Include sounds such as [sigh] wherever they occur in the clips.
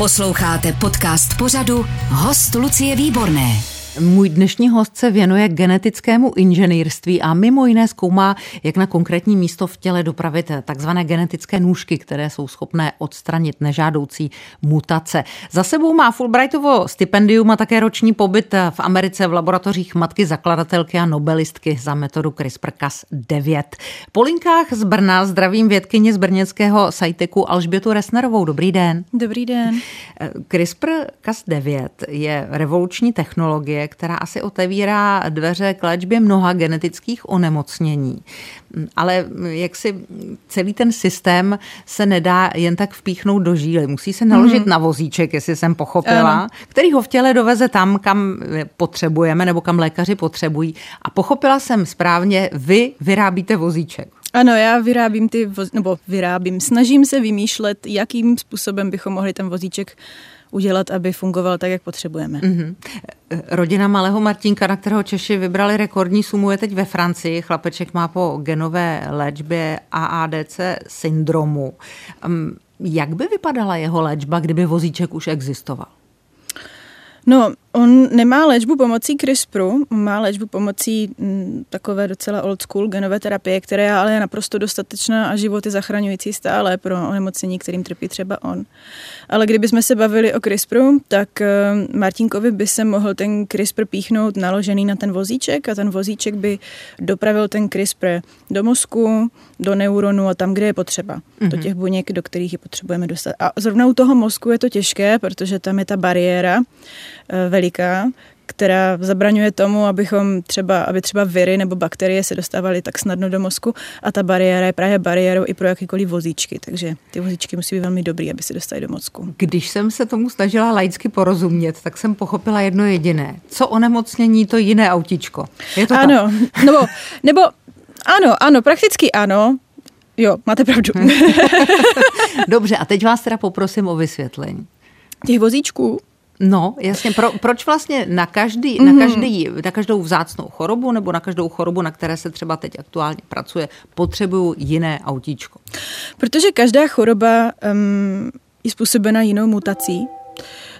Posloucháte podcast pořadu Host Lucie Výborné. Můj dnešní host se věnuje genetickému inženýrství a mimo jiné zkoumá, jak na konkrétní místo v těle dopravit takzvané genetické nůžky, které jsou schopné odstranit nežádoucí mutace. Za sebou má Fulbrightovo stipendium a také roční pobyt v Americe v laboratořích matky zakladatelky a nobelistky za metodu CRISPR-Cas9. Po linkách z Brna zdravím vědkyně z brněnského sajteku Alžbětu Resnerovou. Dobrý den. Dobrý den. CRISPR-Cas9 je revoluční technologie, která asi otevírá dveře k léčbě mnoha genetických onemocnění. Ale jak si celý ten systém se nedá jen tak vpíchnout do žíly. Musí se naložit mm. na vozíček, jestli jsem pochopila, um. který ho v těle doveze tam, kam potřebujeme nebo kam lékaři potřebují. A pochopila jsem správně, vy vyrábíte vozíček. Ano, já vyrábím ty, voz, nebo vyrábím, snažím se vymýšlet, jakým způsobem bychom mohli ten vozíček udělat, aby fungoval tak, jak potřebujeme. Mm-hmm. Rodina malého Martinka, na kterého Češi vybrali rekordní sumu, je teď ve Francii. Chlapeček má po genové léčbě AADC syndromu. Jak by vypadala jeho léčba, kdyby vozíček už existoval? No, on nemá léčbu pomocí CRISPRu, má léčbu pomocí m, mm, takové docela old school genové terapie, která ale je naprosto dostatečná a životy zachraňující stále pro onemocnění, kterým trpí třeba on. Ale kdybychom se bavili o CRISPRu, tak uh, Martinkovi by se mohl ten CRISPR píchnout naložený na ten vozíček a ten vozíček by dopravil ten CRISPR do mozku, do neuronu a tam, kde je potřeba. Mm-hmm. Do mhm. těch buněk, do kterých je potřebujeme dostat. A zrovna u toho mozku je to těžké, protože tam je ta bariéra, Eh, veliká, která zabraňuje tomu, abychom třeba, aby třeba viry nebo bakterie se dostávaly tak snadno do mozku a ta bariéra je právě bariérou i pro jakýkoliv vozíčky, takže ty vozíčky musí být velmi dobrý, aby se dostali do mozku. Když jsem se tomu snažila laicky porozumět, tak jsem pochopila jedno jediné. Co onemocnění, to jiné autičko. Je to ano, tak? [laughs] nebo, nebo ano, ano, prakticky ano, Jo, máte pravdu. [laughs] Dobře, a teď vás teda poprosím o vysvětlení. Těch vozíčků? No, jasně. Pro, proč vlastně na, každý, mm. na, mhm. každý, na každou vzácnou chorobu nebo na každou chorobu, na které se třeba teď aktuálně pracuje, potřebuju jiné autíčko? Protože každá choroba um, je způsobena jinou mutací.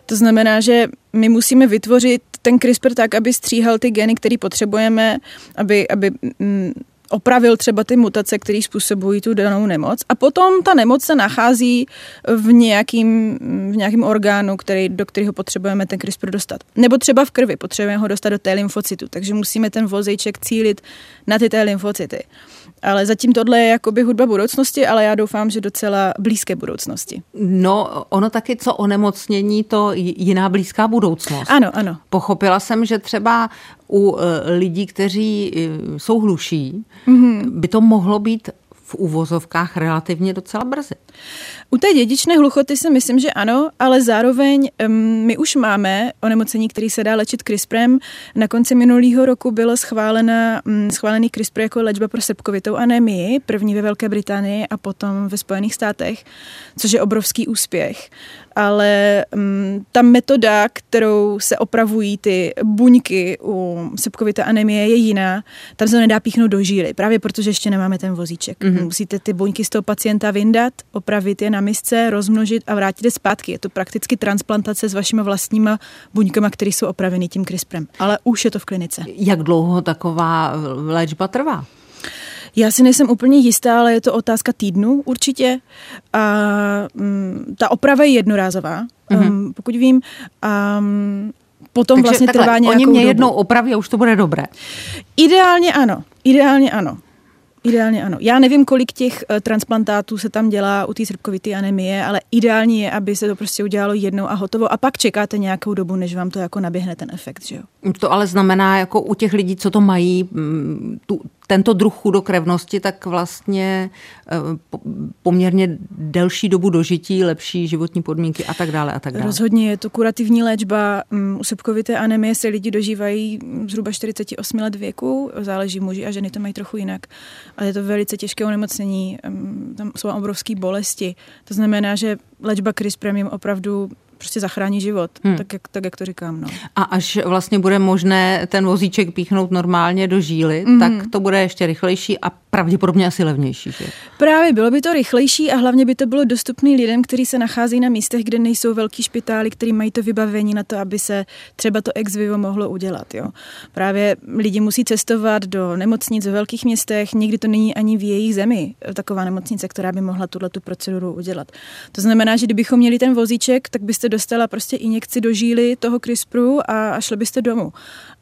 To znamená, že my musíme vytvořit ten CRISPR tak, aby stříhal ty geny, které potřebujeme, aby, aby opravil třeba ty mutace, které způsobují tu danou nemoc a potom ta nemoc se nachází v nějakým, v nějakým orgánu, který, do kterého potřebujeme ten CRISPR dostat. Nebo třeba v krvi, potřebujeme ho dostat do té lymfocytu, takže musíme ten vozejček cílit na ty té lymfocyty. Ale zatím tohle je jakoby hudba budoucnosti, ale já doufám, že docela blízké budoucnosti. No, ono taky, co onemocnění, to jiná blízká budoucnost. Ano, ano. Pochopila jsem, že třeba u e, lidí, kteří e, jsou hluší, mm-hmm. by to mohlo být v úvozovkách relativně docela brzy. U té dědičné hluchoty si myslím, že ano, ale zároveň um, my už máme onemocnění, který se dá léčit CRISPRem. Na konci minulého roku bylo schválena, um, schválený CRISPR jako léčba pro sepkovitou anémii, první ve Velké Británii a potom ve Spojených státech, což je obrovský úspěch ale um, ta metoda, kterou se opravují ty buňky u sepkovité anemie, je jiná. Tam se to nedá píchnout do žíly, právě protože ještě nemáme ten vozíček. Mm-hmm. Musíte ty buňky z toho pacienta vyndat, opravit je na misce, rozmnožit a vrátit je zpátky. Je to prakticky transplantace s vašimi vlastníma buňkama, které jsou opraveny tím CRISPRem. Ale už je to v klinice. Jak dlouho taková léčba trvá? Já si nejsem úplně jistá, ale je to otázka týdnu určitě. A um, ta oprava je jednorázová, mm-hmm. um, pokud vím. A um, potom Takže vlastně takhle, trvá nějakou Oni mě dobu. jednou opraví a už to bude dobré. Ideálně ano. Ideálně ano. Ideálně ano. Já nevím, kolik těch uh, transplantátů se tam dělá u té srpkovité anemie, ale ideální je, aby se to prostě udělalo jednou a hotovo a pak čekáte nějakou dobu, než vám to jako naběhne ten efekt, že jo? To ale znamená, jako u těch lidí, co to mají, mm, tu, tento druh chudokrevnosti, tak vlastně eh, poměrně delší dobu dožití, lepší životní podmínky a tak dále a tak dále. Rozhodně je to kurativní léčba. Mm, u sepkovité anemie se lidi dožívají zhruba 48 let věku, záleží muži a ženy to mají trochu jinak, ale je to velice těžké onemocnění, mm, tam jsou obrovské bolesti. To znamená, že léčba CRISPRem jim opravdu prostě zachrání život, hmm. tak, jak, tak jak to říkám. No. A až vlastně bude možné ten vozíček píchnout normálně do žíly, hmm. tak to bude ještě rychlejší a pravděpodobně asi levnější. Že? Právě bylo by to rychlejší a hlavně by to bylo dostupné lidem, kteří se nachází na místech, kde nejsou velký špitály, kteří mají to vybavení na to, aby se třeba to ex vivo mohlo udělat. Jo. Právě lidi musí cestovat do nemocnic ve velkých městech, někdy to není ani v jejich zemi taková nemocnice, která by mohla tuhle tu proceduru udělat. To znamená, že kdybychom měli ten vozíček, tak byste dostala prostě injekci do žíly toho CRISPRu a, a šli byste domů.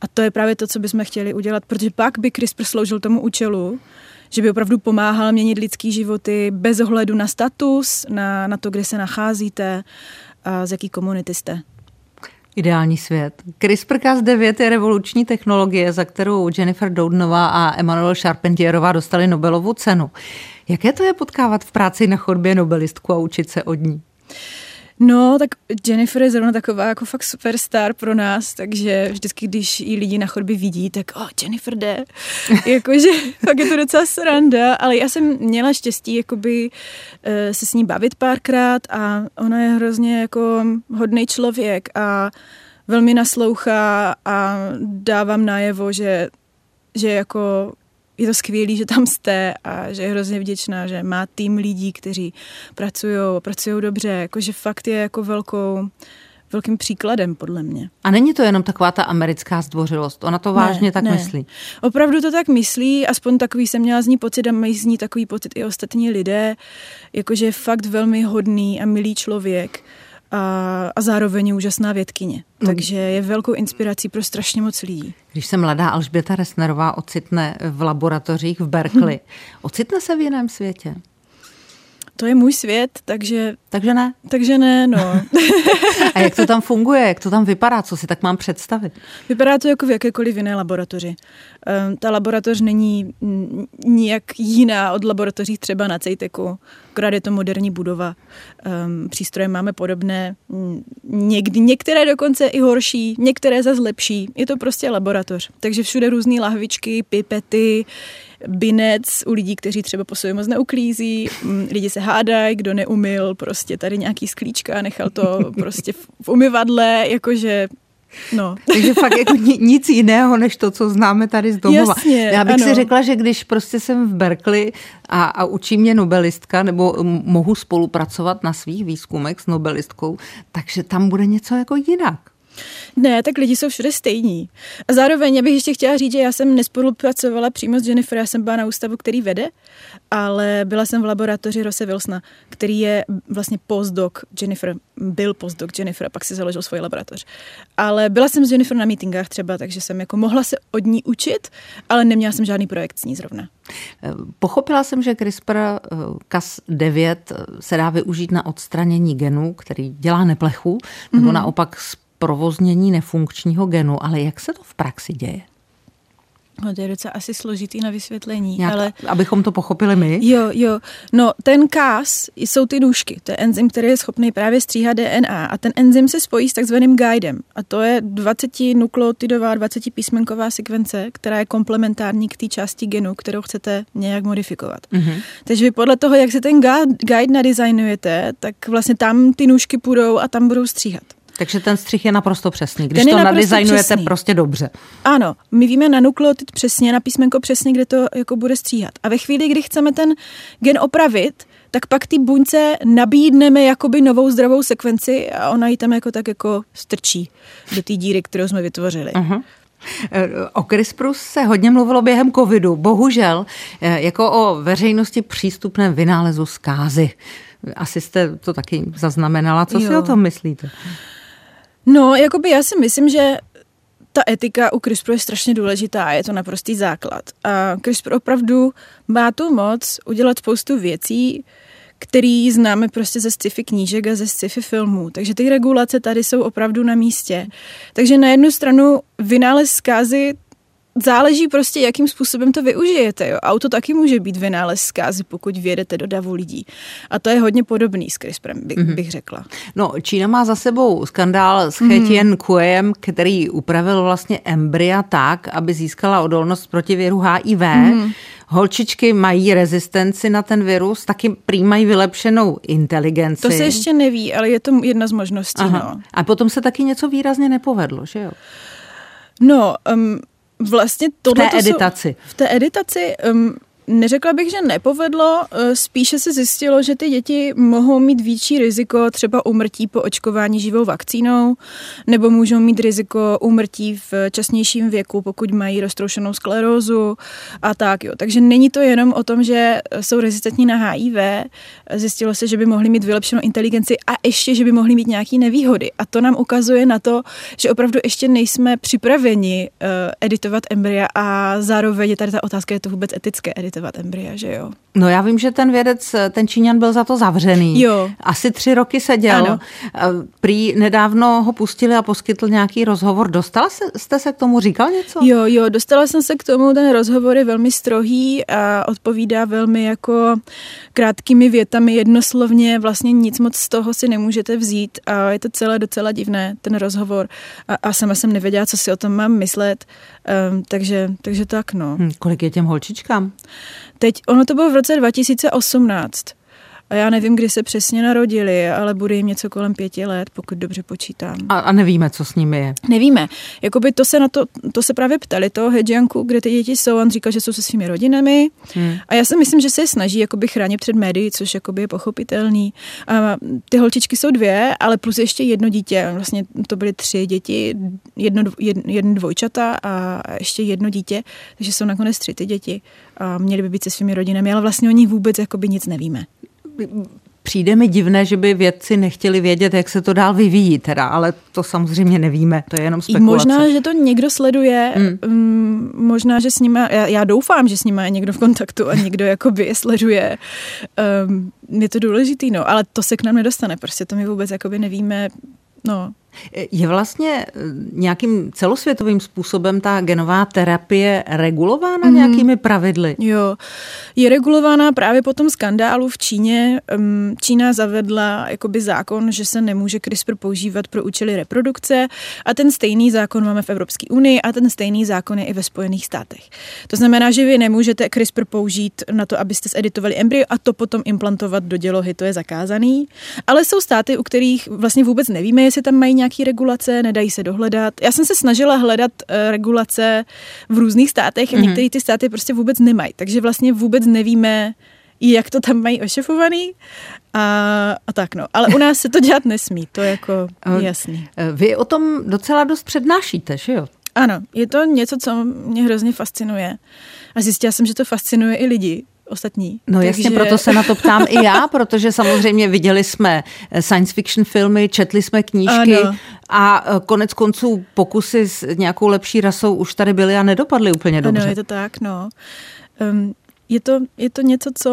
A to je právě to, co bychom chtěli udělat, protože pak by CRISPR sloužil tomu účelu, že by opravdu pomáhal měnit lidský životy bez ohledu na status, na, na to, kde se nacházíte a z jaký komunity jste. Ideální svět. CRISPR-Cas9 je revoluční technologie, za kterou Jennifer Doudnová a Emmanuel Charpentierová dostali Nobelovu cenu. Jaké to je potkávat v práci na chodbě nobelistku a učit se od ní? No, tak Jennifer je zrovna taková jako fakt superstar pro nás, takže vždycky, když ji lidi na chodbě vidí, tak oh, Jennifer jde. [laughs] Jakože fakt je to docela sranda, ale já jsem měla štěstí jakoby eh, se s ní bavit párkrát a ona je hrozně jako hodný člověk a velmi naslouchá a dávám najevo, že, že jako je to skvělé, že tam jste a že je hrozně vděčná, že má tým lidí, kteří pracují, pracují dobře, jakože fakt je jako velkou, velkým příkladem, podle mě. A není to jenom taková ta americká zdvořilost, ona to vážně ne, tak ne. myslí. Opravdu to tak myslí, aspoň takový jsem měla z ní pocit a mají z ní takový pocit i ostatní lidé, jakože je fakt velmi hodný a milý člověk a, a zároveň úžasná vědkyně. Mm. Takže je velkou inspirací pro strašně moc lidí. Když se mladá Alžběta Resnerová ocitne v laboratořích v Berkeley, [laughs] ocitne se v jiném světě? To je můj svět, takže... Takže ne? Takže ne, no. [laughs] A jak to tam funguje, jak to tam vypadá, co si tak mám představit? Vypadá to jako v jakékoliv jiné laboratoři. Um, ta laboratoř není nijak jiná od laboratoří třeba na Cejteku, akorát je to moderní budova. Um, přístroje máme podobné, někdy, některé dokonce i horší, některé zase lepší. Je to prostě laboratoř. Takže všude různé lahvičky, pipety, binec u lidí, kteří třeba po sobě moc neuklízí, mm, lidi se hádají, kdo neumil prostě tady nějaký sklíčka, nechal to prostě v umyvadle, jakože No. Takže fakt jako nic jiného, než to, co známe tady z domova. Jasně, Já bych ano. si řekla, že když prostě jsem v Berkeley a, a učí mě nobelistka, nebo mohu spolupracovat na svých výzkumech s nobelistkou, takže tam bude něco jako jinak. Ne, tak lidi jsou všude stejní. A zároveň já bych ještě chtěla říct, že já jsem nespolupracovala přímo s Jennifer, já jsem byla na ústavu, který vede, ale byla jsem v laboratoři Rose Wilsona, který je vlastně postdoc Jennifer, byl postdoc Jennifer a pak si založil svoji laboratoř. Ale byla jsem s Jennifer na meetingách třeba, takže jsem jako mohla se od ní učit, ale neměla jsem žádný projekt s ní zrovna. Pochopila jsem, že CRISPR-Cas9 se dá využít na odstranění genů, který dělá neplechu, nebo mm-hmm. naopak provoznění nefunkčního genu, ale jak se to v praxi děje? No, to je docela asi složitý na vysvětlení. Nějak, ale... Abychom to pochopili my? Jo, jo. No, ten Cas jsou ty nůžky. To je enzym, který je schopný právě stříhat DNA. A ten enzym se spojí s takzvaným guidem. A to je 20 nukleotidová, 20 písmenková sekvence, která je komplementární k té části genu, kterou chcete nějak modifikovat. Mm-hmm. Takže vy podle toho, jak se ten guide nadizajnujete, tak vlastně tam ty nůžky půjdou a tam budou stříhat. Takže ten střih je naprosto přesný. Když ten to nadizajnujete přesný. prostě dobře. Ano, my víme na nukleotid přesně, na písmenko přesně, kde to jako bude stříhat. A ve chvíli, kdy chceme ten gen opravit, tak pak ty buňce nabídneme jakoby novou zdravou sekvenci a ona ji tam jako tak jako strčí do té díry, kterou jsme vytvořili. Uh-huh. O CRISPRu se hodně mluvilo během covidu. Bohužel, eh, jako o veřejnosti přístupném vynálezu zkázy. Asi jste to taky zaznamenala. Co jo. si o tom myslíte? No, jakoby já si myslím, že ta etika u CRISPR je strašně důležitá je to naprostý základ. A CRISPR opravdu má tu moc udělat spoustu věcí, který známe prostě ze sci-fi knížek a ze sci-fi filmů. Takže ty regulace tady jsou opravdu na místě. Takže na jednu stranu vynález zkázy záleží prostě, jakým způsobem to využijete. Jo. Auto taky může být vynález zkázy, pokud vědete do davu lidí. A to je hodně podobný s CRISPRem, by, mm-hmm. bych řekla. No, Čína má za sebou skandál s Hetien mm-hmm. Kuem, který upravil vlastně embrya tak, aby získala odolnost proti viru HIV. Mm-hmm. holčičky mají rezistenci na ten virus, taky přijímají vylepšenou inteligenci. To se ještě neví, ale je to jedna z možností. No. A potom se taky něco výrazně nepovedlo, že jo? No, um, vlastně tohle v té editaci. Jsou, v té editaci um, Neřekla bych, že nepovedlo, eh, spíše se zjistilo, že ty děti mohou mít větší riziko třeba umrtí po očkování živou vakcínou, nebo můžou mít riziko umrtí v časnějším věku, pokud mají roztroušenou sklerózu a tak. Jo. Takže není to jenom o tom, že jsou rezistentní na HIV, zjistilo se, že by mohli mít vylepšenou inteligenci a ještě, že by mohli mít nějaké nevýhody. A to nám ukazuje na to, že opravdu ještě nejsme připraveni uh, editovat embrya a zároveň je tady ta otázka, je to vůbec etické editovat pěstovat embrya, že jo? No já vím, že ten vědec, ten Číňan byl za to zavřený. Jo. Asi tři roky seděl. Ano. Prý nedávno ho pustili a poskytl nějaký rozhovor. Dostala se, jste se k tomu, říkal něco? Jo, jo, dostala jsem se k tomu, ten rozhovor je velmi strohý a odpovídá velmi jako krátkými větami, jednoslovně, vlastně nic moc z toho si nemůžete vzít a je to celé docela divné, ten rozhovor. A, a sama jsem nevěděla, co si o tom mám myslet, um, takže, takže tak no. Hm, kolik je těm holčičkám? Teď, ono to bylo v roce 2018. A já nevím, kdy se přesně narodili, ale bude jim něco kolem pěti let, pokud dobře počítám. A, a nevíme, co s nimi je. Nevíme. Jakoby to se na to, to se právě ptali toho Hedžianku, kde ty děti jsou. On říkal, že jsou se svými rodinami. Hmm. A já si myslím, že se je snaží jakoby chránit před médií, což jakoby je pochopitelný. A ty holčičky jsou dvě, ale plus ještě jedno dítě. Vlastně to byly tři děti, jedno, jedno dvojčata a ještě jedno dítě, takže jsou nakonec tři ty děti. A měly by být se svými rodinami, ale vlastně o nich vůbec jakoby nic nevíme přijde mi divné, že by vědci nechtěli vědět, jak se to dál vyvíjí, teda, ale to samozřejmě nevíme, to je jenom spekulace. Možná, že to někdo sleduje, mm. možná, že s nima, já, já doufám, že s nima je někdo v kontaktu a někdo [laughs] jakoby je sleduje. Um, je to důležitý, no, ale to se k nám nedostane, prostě to my vůbec jakoby nevíme, no. Je vlastně eh, nějakým celosvětovým způsobem ta genová terapie regulována mm. nějakými pravidly? Jo, je regulována právě po tom skandálu v Číně. Čína zavedla jakoby zákon, že se nemůže CRISPR používat pro účely reprodukce a ten stejný zákon máme v Evropské unii a ten stejný zákon je i ve Spojených státech. To znamená, že vy nemůžete CRISPR použít na to, abyste zeditovali embryo a to potom implantovat do dělohy, to je zakázaný. Ale jsou státy, u kterých vlastně vůbec nevíme, jestli tam mají nějaký regulace, nedají se dohledat. Já jsem se snažila hledat uh, regulace v různých státech a mm-hmm. některé ty státy prostě vůbec nemají, takže vlastně vůbec nevíme, jak to tam mají ošefovaný a, a tak no. Ale u nás se to dělat nesmí, to je jako [laughs] jasný. Vy o tom docela dost přednášíte, že jo? Ano, je to něco, co mě hrozně fascinuje. A zjistila jsem, že to fascinuje i lidi, ostatní. No jasně, Takže... proto se na to ptám i já, [laughs] protože samozřejmě viděli jsme eh, science fiction filmy, četli jsme knížky ano. a eh, konec konců pokusy s nějakou lepší rasou už tady byly a nedopadly úplně dobře. Ano, je to tak, no. Um, je, to, je to něco, co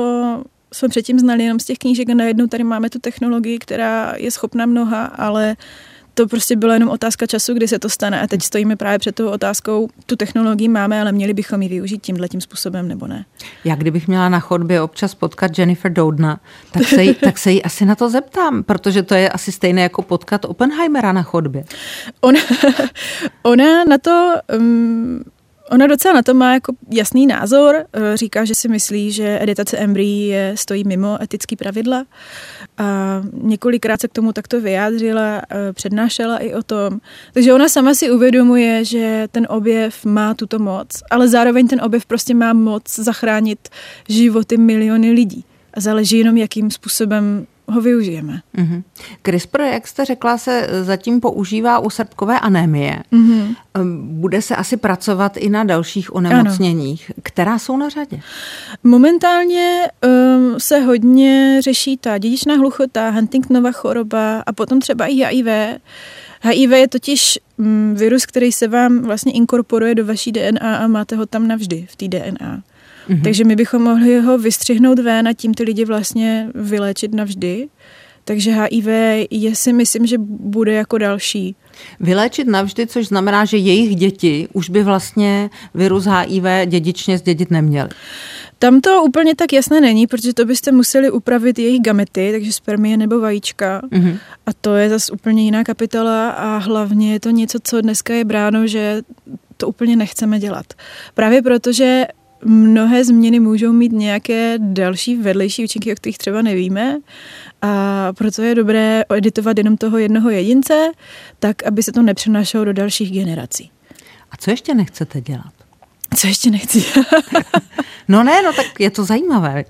jsme předtím znali jenom z těch knížek a najednou tady máme tu technologii, která je schopna mnoha, ale uh, to prostě byla jenom otázka času, kdy se to stane a teď stojíme právě před tou otázkou, tu technologii máme, ale měli bychom ji využít tímhle tím způsobem nebo ne. Já kdybych měla na chodbě občas potkat Jennifer Doudna, tak se, jí, [laughs] tak se jí asi na to zeptám, protože to je asi stejné jako potkat Oppenheimera na chodbě. Ona, [laughs] ona na to um, Ona docela na to má jako jasný názor, eh, říká, že si myslí, že editace embryí je, stojí mimo etický pravidla a několikrát se k tomu takto vyjádřila, eh, přednášela i o tom. Takže ona sama si uvědomuje, že ten objev má tuto moc, ale zároveň ten objev prostě má moc zachránit životy miliony lidí. A záleží jenom, jakým způsobem ho využijeme. Mm-hmm. CRISPR, jak jste řekla, se zatím používá u srdkové anémie. Mm-hmm. Bude se asi pracovat i na dalších onemocněních. Ano. Která jsou na řadě? Momentálně um, se hodně řeší ta dědičná hluchota, Huntingtonova choroba a potom třeba i HIV. HIV je totiž um, virus, který se vám vlastně inkorporuje do vaší DNA a máte ho tam navždy v té DNA. Mm-hmm. Takže my bychom mohli ho vystřihnout ven a tím ty lidi vlastně vyléčit navždy. Takže HIV je si myslím, že bude jako další. Vyléčit navždy, což znamená, že jejich děti už by vlastně virus HIV dědičně zdědit neměli. Tam to úplně tak jasné není, protože to byste museli upravit jejich gamety, takže spermie nebo vajíčka. Mm-hmm. A to je zase úplně jiná kapitola a hlavně je to něco, co dneska je bráno, že to úplně nechceme dělat. Právě proto, že mnohé změny můžou mít nějaké další vedlejší účinky, o kterých třeba nevíme. A proto je dobré editovat jenom toho jednoho jedince, tak aby se to nepřenášelo do dalších generací. A co ještě nechcete dělat? Co ještě nechci [laughs] No ne, no tak je to zajímavé.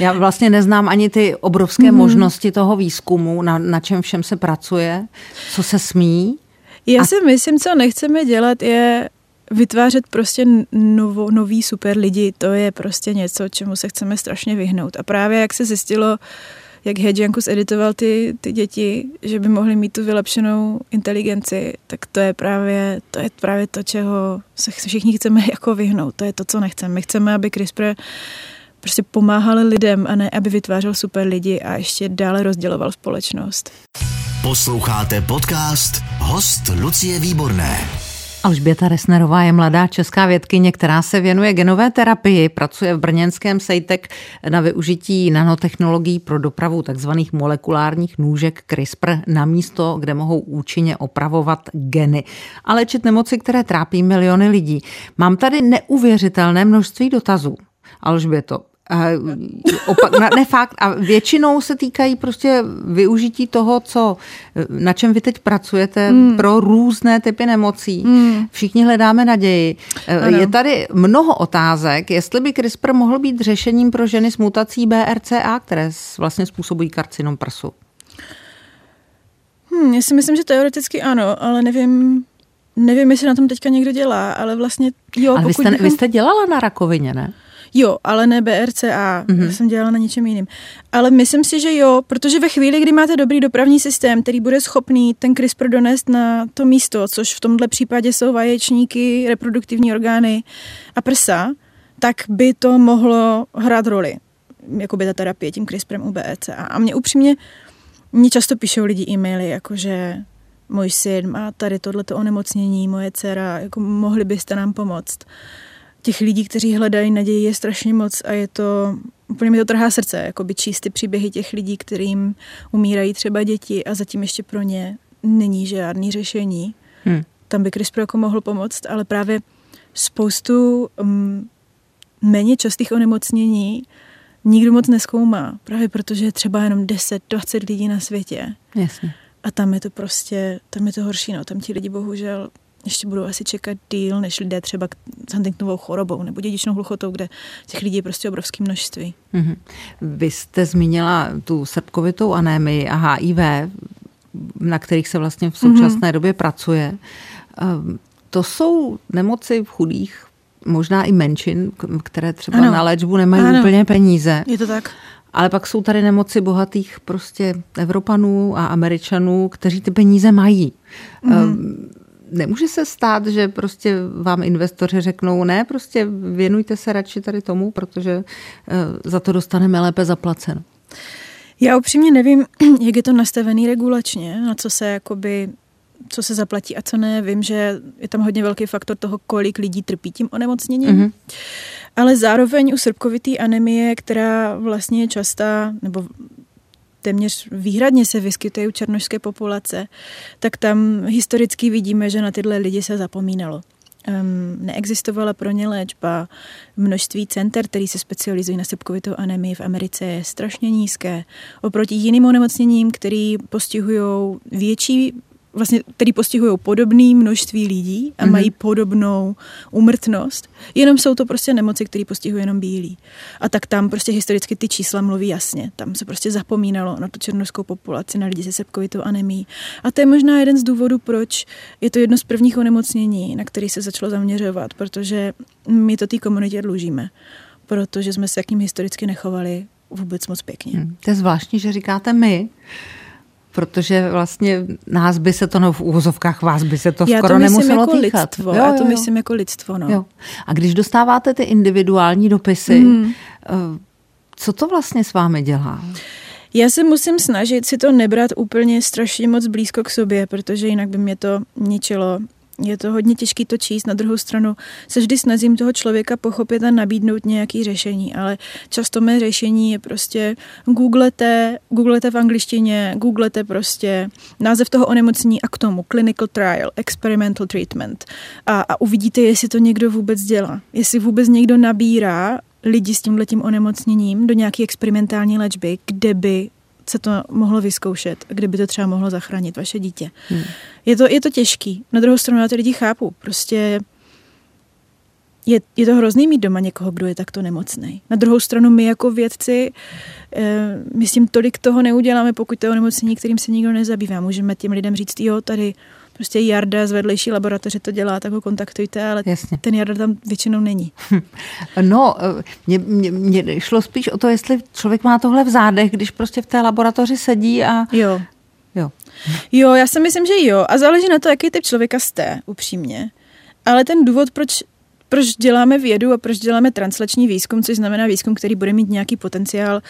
Já vlastně neznám ani ty obrovské mm-hmm. možnosti toho výzkumu, na, na čem všem se pracuje, co se smí. Já a... si myslím, co nechceme dělat, je vytvářet prostě novo, nový super lidi. To je prostě něco, čemu se chceme strašně vyhnout. A právě jak se zjistilo, jak Hedžankus editoval ty, ty děti, že by mohly mít tu vylepšenou inteligenci, tak to je právě to, je právě to čeho se všichni chceme jako vyhnout. To je to, co nechceme. My chceme, aby CRISPR prostě pomáhal lidem a ne, aby vytvářel super lidi a ještě dále rozděloval společnost. Posloucháte podcast Host Lucie Výborné. Alžběta Resnerová je mladá česká vědkyně, která se věnuje genové terapii, pracuje v brněnském Sejtek na využití nanotechnologií pro dopravu tzv. molekulárních nůžek CRISPR na místo, kde mohou účinně opravovat geny a léčit nemoci, které trápí miliony lidí. Mám tady neuvěřitelné množství dotazů. Alžběto, opak, ne fakt, a většinou se týkají prostě využití toho, co, na čem vy teď pracujete mm. pro různé typy nemocí. Mm. Všichni hledáme naději. Ano. Je tady mnoho otázek, jestli by CRISPR mohl být řešením pro ženy s mutací BRCA, které vlastně způsobují karcinom prsu. Hmm, já si myslím, že teoreticky ano, ale nevím, nevím, jestli na tom teďka někdo dělá, ale vlastně jo. Ale vy jste, bychom... vy jste dělala na rakovině, ne? Jo, ale ne BRCA, mm-hmm. já jsem dělala na něčem jiným. Ale myslím si, že jo, protože ve chvíli, kdy máte dobrý dopravní systém, který bude schopný ten CRISPR donést na to místo, což v tomhle případě jsou vaječníky, reproduktivní orgány a prsa, tak by to mohlo hrát roli, jako by ta terapie tím CRISPRem u BRCA. A mě upřímně, mě často píšou lidi e-maily, jakože můj syn má tady tohleto onemocnění, moje dcera, jako mohli byste nám pomoct těch lidí, kteří hledají naději, je strašně moc a je to, úplně mi to trhá srdce, jako by číst ty příběhy těch lidí, kterým umírají třeba děti a zatím ještě pro ně není žádný řešení. Hmm. Tam by CRISPR jako mohl pomoct, ale právě spoustu um, méně častých onemocnění nikdo moc neskoumá, právě protože je třeba jenom 10-20 lidí na světě. Jasně. A tam je to prostě, tam je to horší, no. Tam ti lidi bohužel ještě budou asi čekat díl, než lidé třeba s Huntingtonovou chorobou nebo dědičnou hluchotou, kde těch lidí je prostě obrovské množství. Mm-hmm. Vy jste zmínila tu srpkovitou anémii a HIV, na kterých se vlastně v současné mm-hmm. době pracuje. Ehm, to jsou nemoci v chudých, možná i menšin, které třeba ano. na léčbu nemají ano. úplně peníze. Je to tak. Ale pak jsou tady nemoci bohatých prostě Evropanů a Američanů, kteří ty peníze mají. Mm nemůže se stát, že prostě vám investoři řeknou, ne, prostě věnujte se radši tady tomu, protože eh, za to dostaneme lépe zaplaceno. Já upřímně nevím, [clears throat] jak je to nastavený regulačně, na co se jakoby co se zaplatí a co ne. Vím, že je tam hodně velký faktor toho, kolik lidí trpí tím onemocněním. Mm-hmm. Ale zároveň u srpkovitý anemie, která vlastně je častá, nebo téměř výhradně se vyskytuje u černožské populace, tak tam historicky vidíme, že na tyhle lidi se zapomínalo. Um, neexistovala pro ně léčba. Množství center, který se specializují na sepkovitou anemii v Americe, je strašně nízké. Oproti jiným onemocněním, který postihují větší vlastně, který postihují podobné množství lidí a mm-hmm. mají podobnou umrtnost, jenom jsou to prostě nemoci, které postihují jenom bílí. A tak tam prostě historicky ty čísla mluví jasně. Tam se prostě zapomínalo na tu černožskou populaci, na lidi se sepkovitou anemí. A to je možná jeden z důvodů, proč je to jedno z prvních onemocnění, na který se začalo zaměřovat, protože my to té komunitě dlužíme, protože jsme se k ním historicky nechovali vůbec moc pěkně. Hmm, to je zvláštní, že říkáte my, protože vlastně nás by se to, no v úvozovkách vás by se to já skoro to nemuselo jako týkat. Lidstvo, jo, já to jo, myslím jako lidstvo. No. Jo. A když dostáváte ty individuální dopisy, mm. co to vlastně s vámi dělá? Já se musím snažit si to nebrat úplně strašně moc blízko k sobě, protože jinak by mě to ničilo je to hodně těžký to číst. Na druhou stranu se vždy snažím toho člověka pochopit a nabídnout nějaký řešení, ale často mé řešení je prostě googlete, googlete v angličtině, googlete prostě název toho onemocnění a k tomu clinical trial, experimental treatment a, a uvidíte, jestli to někdo vůbec dělá. Jestli vůbec někdo nabírá lidi s tímhletím onemocněním do nějaké experimentální léčby, kde by se to mohlo vyzkoušet, kde by to třeba mohlo zachránit vaše dítě. Hmm. Je, to, je to těžký. Na druhou stranu já ty lidi chápu. Prostě je, je to hrozný mít doma někoho, kdo je takto nemocný. Na druhou stranu my jako vědci, e, my s tím tolik toho neuděláme, pokud to je onemocnění, kterým se nikdo nezabývá. Můžeme těm lidem říct, jo, tady prostě Jarda z vedlejší laboratoře to dělá, tak ho kontaktujte, ale Jasně. ten Jarda tam většinou není. [laughs] No, mě, mě, mě šlo spíš o to, jestli člověk má tohle v zádech, když prostě v té laboratoři sedí a... Jo. Jo. Jo, já si myslím, že jo. A záleží na to, jaký typ člověka jste, upřímně. Ale ten důvod, proč proč děláme vědu a proč děláme translační výzkum, což znamená výzkum, který bude mít nějaký potenciál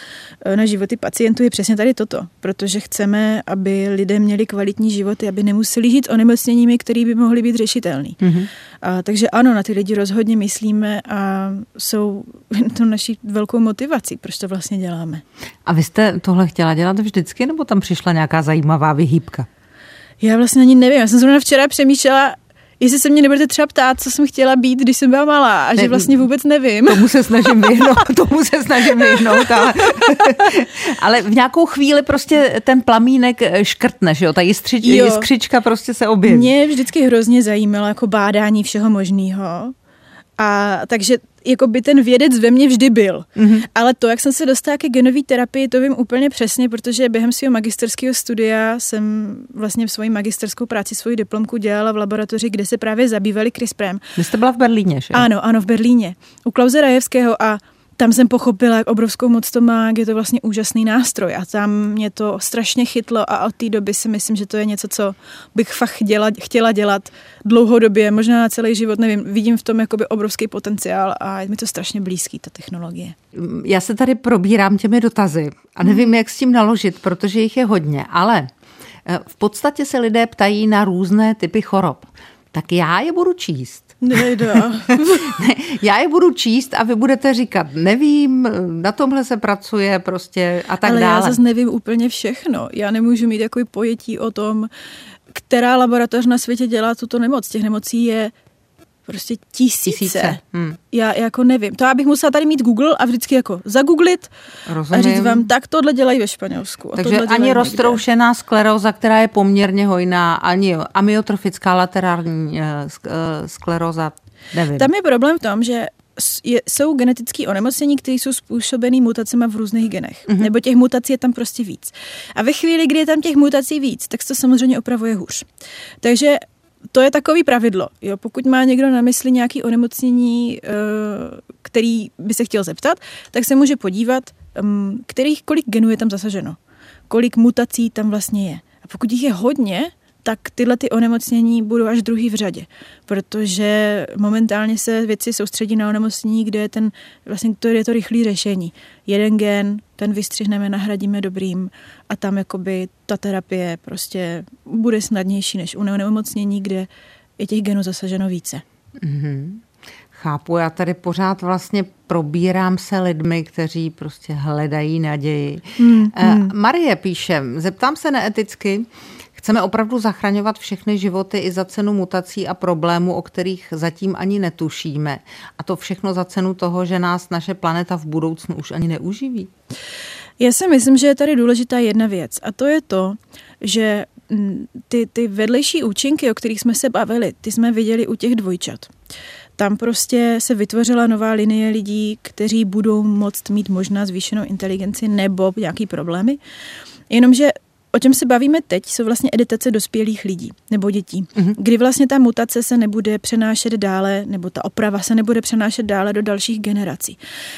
eh, na životy pacientů, je přesně tady toto. Protože chceme, aby lidé měli kvalitní životy, aby nemuseli žít onemocněními, které by mohly být řešitelné. Mm-hmm. A, takže ano, na ty lidi rozhodně myslíme a jsou [laughs] to naší velkou motivací, proč to vlastně děláme. A vy jste tohle chtěla dělat vždycky, nebo tam přišla nějaká zajímavá vyhýbka? Já vlastně ani nevím. Já jsem zrovna včera přemýšlela, jestli se mě nebudete třeba ptát, co jsem chtěla být, když jsem byla malá a že ne, vlastně vůbec nevím. Tomu se snažím vyhnout, [laughs] tomu se snažím vyhnout, ale, [laughs] ale v nějakou chvíli prostě ten plamínek škrtne, že jo, ta jiskřič, jo. jiskřička prostě se objeví. Mě vždycky hrozně zajímalo jako bádání všeho možného. A takže jako by ten vědec ve mně vždy byl. Mm-hmm. Ale to, jak jsem se dostala ke genové terapii, to vím úplně přesně, protože během svého magisterského studia jsem vlastně v svoji magisterskou práci, svoji diplomku dělala v laboratoři, kde se právě zabývali CRISPRem. Vy jste byla v Berlíně, že? Ano, ano, v Berlíně. U Klauze Rajevského a tam jsem pochopila, jak obrovskou moc to má, jak je to vlastně úžasný nástroj a tam mě to strašně chytlo a od té doby si myslím, že to je něco, co bych fakt chtěla, chtěla dělat dlouhodobě, možná na celý život, nevím, vidím v tom jakoby obrovský potenciál a je mi to strašně blízký, ta technologie. Já se tady probírám těmi dotazy a nevím, jak s tím naložit, protože jich je hodně, ale eh, v podstatě se lidé ptají na různé typy chorob. Tak já je budu číst Nejde. [laughs] ne, já je budu číst a vy budete říkat, nevím, na tomhle se pracuje prostě a tak Ale dále. já zase nevím úplně všechno. Já nemůžu mít takový pojetí o tom, která laboratoř na světě dělá tuto nemoc. Těch nemocí je prostě tisíce. tisíce. Hmm. Já jako nevím. To já bych musela tady mít Google a vždycky jako zagooglit Rozumím. a říct vám, tak tohle dělají ve Španělsku. Takže ani roztroušená skleróza, která je poměrně hojná, ani amyotrofická laterální eh, eh, skleróza, nevím. Tam je problém v tom, že je, jsou genetické onemocnění, které jsou způsobené mutacemi v různých genech. Mm-hmm. Nebo těch mutací je tam prostě víc. A ve chvíli, kdy je tam těch mutací víc, tak to samozřejmě opravuje hůř. Takže to je takový pravidlo. Jo? Pokud má někdo na mysli nějaké onemocnění, eh, který by se chtěl zeptat, tak se může podívat, mm, kterých, kolik genů je tam zasaženo, kolik mutací tam vlastně je. A pokud jich je hodně, tak tyhle ty onemocnění budou až druhý v řadě, protože momentálně se věci soustředí na onemocnění, kde je ten, vlastně to je to rychlé řešení. Jeden gen, ten vystřihneme, nahradíme dobrým a tam jakoby ta terapie prostě bude snadnější než u onemocnění, kde je těch genů zasaženo více. Mm-hmm. Chápu, já tady pořád vlastně probírám se lidmi, kteří prostě hledají naději. Mm, mm. Marie píše, zeptám se neeticky, Chceme opravdu zachraňovat všechny životy i za cenu mutací a problémů, o kterých zatím ani netušíme. A to všechno za cenu toho, že nás naše planeta v budoucnu už ani neuživí. Já si myslím, že je tady důležitá jedna věc a to je to, že mm, ty, ty vedlejší účinky, o kterých jsme se bavili, ty jsme viděli u těch dvojčat. Tam prostě se vytvořila nová linie lidí, kteří budou moct mít možná zvýšenou inteligenci nebo nějaký problémy. Jenomže o čem se bavíme teď, jsou vlastně editace dospělých lidí nebo dětí, mm-hmm. kdy vlastně ta mutace se nebude přenášet dále, nebo ta oprava se nebude přenášet dále do dalších generací.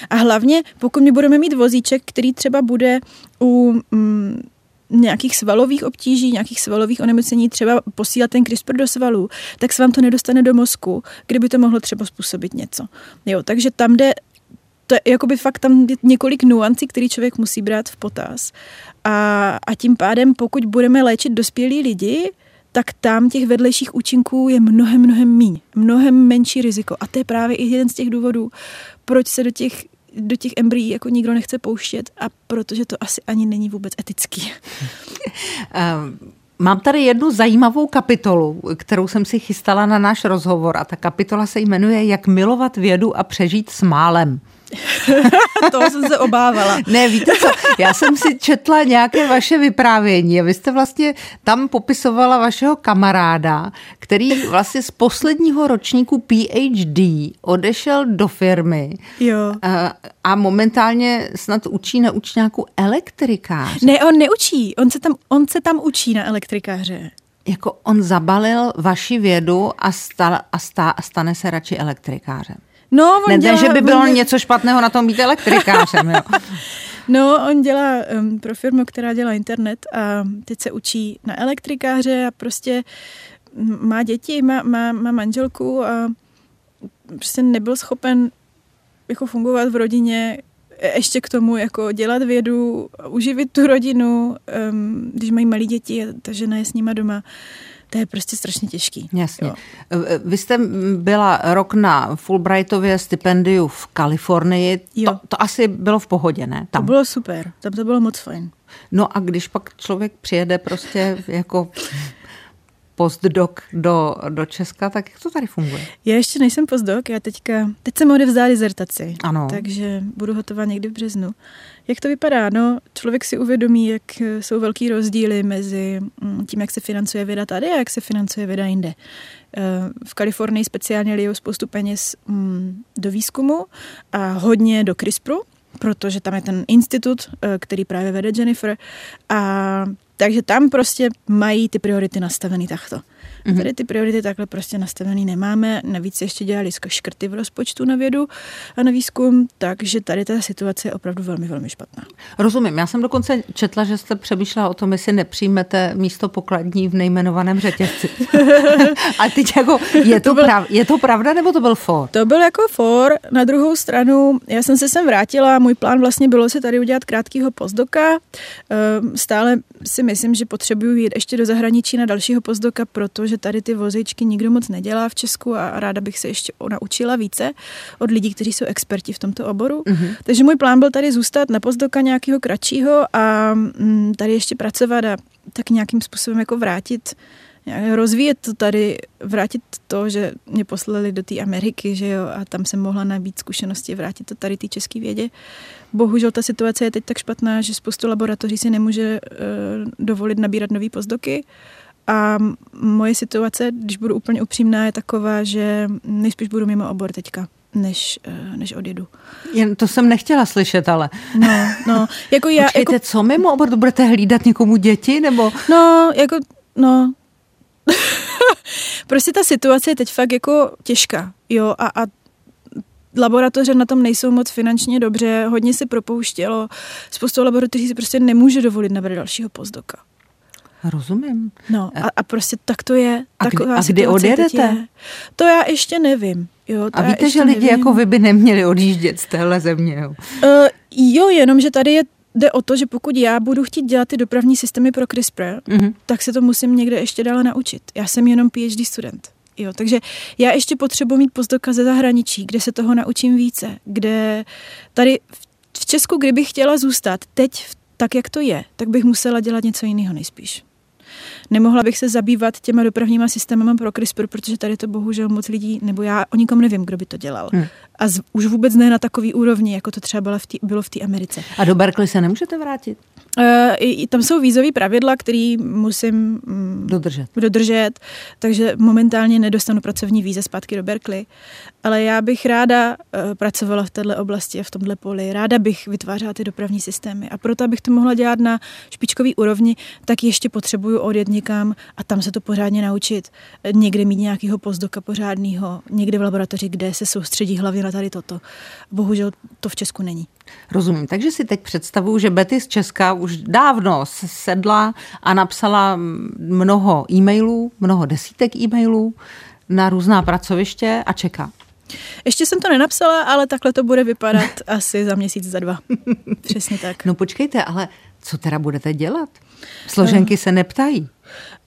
A hlavně, pokud my budeme mít vozíček, který třeba bude u mm, nějakých svalových obtíží, nějakých svalových onemocnění třeba posílat ten CRISPR do svalů, tak se vám to nedostane do mozku, kdyby to mohlo třeba způsobit něco. Jo, takže tam jde to je jakoby fakt tam několik nuancí, který člověk musí brát v potaz. A, a tím pádem, pokud budeme léčit dospělí lidi, tak tam těch vedlejších účinků je mnohem, mnohem míň, mnohem menší riziko. A to je právě i jeden z těch důvodů, proč se do těch do těch embryí jako nikdo nechce pouštět a protože to asi ani není vůbec etický. [laughs] Ehm, mám tady jednu zajímavou kapitolu, kterou jsem si chystala na náš rozhovor a ta kapitola se jmenuje Jak milovat vědu a přežít s málem. [laughs] Toho jsem se obávala. Ne, víte co, já jsem si četla nějaké vaše vyprávění a vy jste vlastně tam popisovala vašeho kamaráda, který vlastně z posledního ročníku PhD odešel do firmy jo. A, a momentálně snad učí na učňáku elektrikáře. Ne, on neučí, on se tam, on se tam učí na elektrikáře. Jako on zabalil vaši vědu a, stal, a, stá, a stane se radši elektrikářem. No, on ne, dělá, že by bylo dělá... něco špatného na tom být elektrikářem. Jo. [laughs] No, on dělá um, pro firmu, která dělá internet a teď se učí na elektrikáře a prostě má děti, má, má, má manželku a prostě nebyl schopen jako fungovat v rodině, ještě k tomu jako dělat vědu, uživit tu rodinu, um, když mají malé děti, ta žena je s nima doma to je prostě strašně těžký. Jasně. Jo. Vy jste byla rok na Fulbrightově stipendiu v Kalifornii. Jo. To, to asi bylo v pohodě, ne? Tam. To bylo super, tam to bylo moc fajn. No a když pak člověk přijede prostě jako postdoc do, do Česka, tak jak to tady funguje? Já ještě nejsem postdoc, já teďka, teď jsem odevzdala dizertaci, ano. takže budu hotová někdy v březnu. Jak to vypadá? No, člověk si uvědomí, jak jsou velký rozdíly mezi mm, tím, jak se financuje věda tady a jak se financuje věda jinde. Eh, v Kalifornii speciálně lijou spoustu peněz mm, do výzkumu a hodně do CRISPRu, protože tam je ten institut, eh, který právě vede Jennifer a takže tam prostě mají ty priority nastavený takto. Mm-hmm. Tady ty priority takhle prostě nastavený nemáme. Navíc ještě dělali škrty v rozpočtu na vědu a na výzkum, takže tady ta situace je opravdu velmi, velmi špatná. Rozumím. Já jsem dokonce četla, že jste přemýšlela o tom, jestli nepřijmete místo pokladní v nejmenovaném řetězci. [laughs] a teď jako, je to, to byl, prav, je to pravda nebo to byl for? To byl jako for. Na druhou stranu, já jsem se sem vrátila, můj plán vlastně bylo si tady udělat krátkýho pozdoka. Ehm, stále si myslím, že potřebuju jít ještě do zahraničí na dalšího pozdoka, protože tady ty vozičky nikdo moc nedělá v Česku a ráda bych se ještě naučila více od lidí, kteří jsou experti v tomto oboru. Mm-hmm. Takže můj plán byl tady zůstat na pozdoka nějakého kratšího a mm, tady ještě pracovat a tak nějakým způsobem jako vrátit rozvíjet to tady, vrátit to, že mě poslali do té Ameriky, že jo, a tam jsem mohla nabít zkušenosti, vrátit to tady té české vědě. Bohužel ta situace je teď tak špatná, že spoustu laboratoří si nemůže uh, dovolit nabírat nový pozdoky. A moje situace, když budu úplně upřímná, je taková, že nejspíš budu mimo obor teďka než, eh, než odjedu. Jen to jsem nechtěla slyšet, ale. No, no. Jako já, Počkejte, jako... co mimo obor? To budete hlídat někomu děti, nebo? No, jako, no. [laughs] prostě ta situace je teď fakt jako těžká, jo, a, a laboratoře na tom nejsou moc finančně dobře, hodně se propouštělo, spoustu laboratoří si prostě nemůže dovolit nabrat dalšího pozdoka. Rozumím. No a, a prostě tak to je. A, kdy, a kdy odjedete? To já ještě nevím. Jo, a víte, že lidi nevím. jako vy by neměli odjíždět z téhle země? Jo, uh, jo jenom, že tady je jde o to, že pokud já budu chtít dělat ty dopravní systémy pro CRISPR, mm-hmm. tak se to musím někde ještě dále naučit. Já jsem jenom PhD student. Jo, takže já ještě potřebuji mít pozdoka ze zahraničí, kde se toho naučím více, kde tady v Česku, kdybych chtěla zůstat teď tak, jak to je, tak bych musela dělat něco jiného nejspíš. Nemohla bych se zabývat těma dopravníma systémy pro CRISPR, protože tady to bohužel moc lidí, nebo já o nikom nevím, kdo by to dělal. Hmm. A z, už vůbec ne na takový úrovni, jako to třeba bylo v tý, bylo v té Americe. A do Berkeley se nemůžete vrátit? Uh, i, tam jsou vízové pravidla, které musím um, dodržet. dodržet, takže momentálně nedostanu pracovní víze zpátky do Berkeley. Ale já bych ráda uh, pracovala v této oblasti a v tomhle poli. Ráda bych vytvářela ty dopravní systémy. A proto, abych to mohla dělat na špičkový úrovni, tak ještě potřebuju odjet někam a tam se to pořádně naučit. Někde mít nějakého pozdoka pořádného, někde v laboratoři, kde se soustředí hlavně na tady toto. Bohužel to v Česku není. Rozumím. Takže si teď představuju, že Betty z Česka už dávno sedla a napsala mnoho e-mailů, mnoho desítek e-mailů na různá pracoviště a čeká. Ještě jsem to nenapsala, ale takhle to bude vypadat [laughs] asi za měsíc, za dva. [laughs] Přesně tak. No počkejte, ale co teda budete dělat? Složenky se neptají.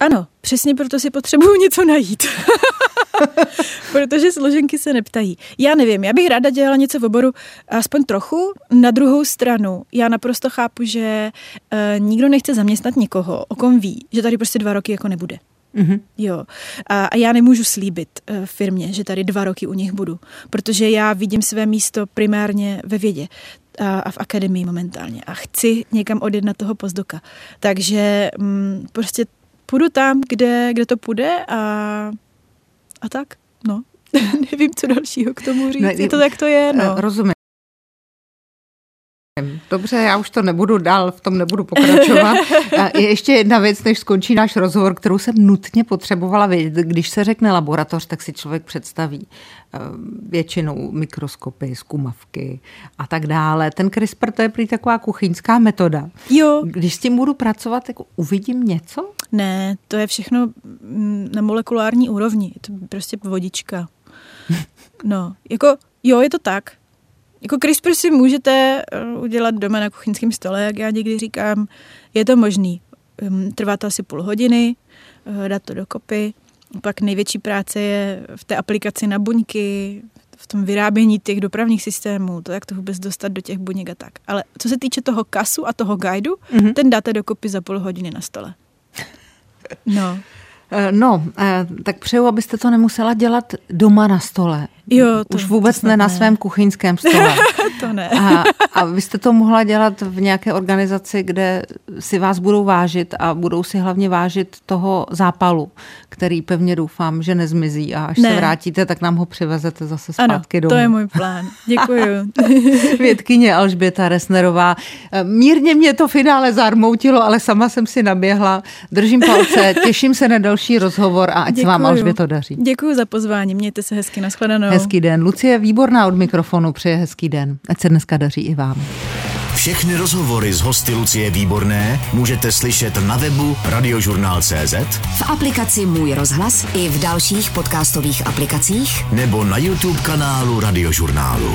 Ano, přesně proto si potřebuju něco najít. [laughs] Protože složenky se neptají. Já nevím, já bych ráda dělala něco v oboru aspoň trochu. Na druhou stranu, já naprosto chápu, že uh, nikdo nechce zaměstnat někoho, o kom ví, že tady prostě dva roky jako nebude. Mm-hmm. Jo. A, a já nemůžu slíbit uh, firmě, že tady dva roky u nich budu, protože já vidím své místo primárně ve vědě a, a v akademii momentálně a chci někam odjet na toho pozdoka. Takže mm, prostě půjdu tam, kde, kde to půjde a, a tak, no. [laughs] Nevím, co dalšího k tomu říct. Ne, je to tak to je, no. Rozumím. Dobře, já už to nebudu dál, v tom nebudu pokračovat. [laughs] Je ještě jedna věc, než skončí náš rozhovor, kterou jsem nutně potřebovala vědět. Když se řekne laboratoř, tak si člověk představí eh, většinou mikroskopy, zkumavky a tak dále. Ten CRISPR to je prý taková kuchyňská metoda. Jo. Když s tím budu pracovat, jako uvidím něco? Ne, to je všechno mm, na molekulární úrovni. Je to prostě vodička. [laughs] No, jako jo, je to tak. Jako CRISPR si můžete eh, udělat doma na kuchyňském stole, jak já někdy říkám. Je to možný. Ehm, trvá to asi půl hodiny, eh, dát to dokopy. Pak největší práce je v té aplikaci na buňky, v tom vyrábění těch dopravních systémů, to jak to vůbec dostat do těch buněk a tak. Ale co se týče toho kasu a toho guidu, mm-hmm. ten dáte dokopy za půl hodiny na stole. [laughs] No. Eh, no, tak přeju, abyste to nemusela dělat doma na stole. Jo, to, Už vůbec to ne na svém kuchyňském stole. [laughs] to ne. a, a vy jste to mohla dělat v nějaké organizaci, kde si vás budou vážit a budou si hlavně vážit toho zápalu, který pevně doufám, že nezmizí a až ne. se vrátíte, tak nám ho přivezete zase zpátky ano, domů. to je můj plán. [laughs] Děkuji. [laughs] Vědkyně Alžběta Resnerová. Mírně mě to finále zarmoutilo, ale sama jsem si naběhla. Držím palce, těším se na další rozhovor a ať Děkuju. se vám Alžběto daří. Děkuji za pozvání, mějte se hezky, nashledanou. Hezký den. Lucie Výborná od mikrofonu, přeje hezký den. Ať se dneska daří i vám. Všechny rozhovory z hosty Lucie Výborné můžete slyšet na webu radiožurnál.cz v aplikaci Můj rozhlas i v dalších podcastových aplikacích nebo na YouTube kanálu Radiožurnálu.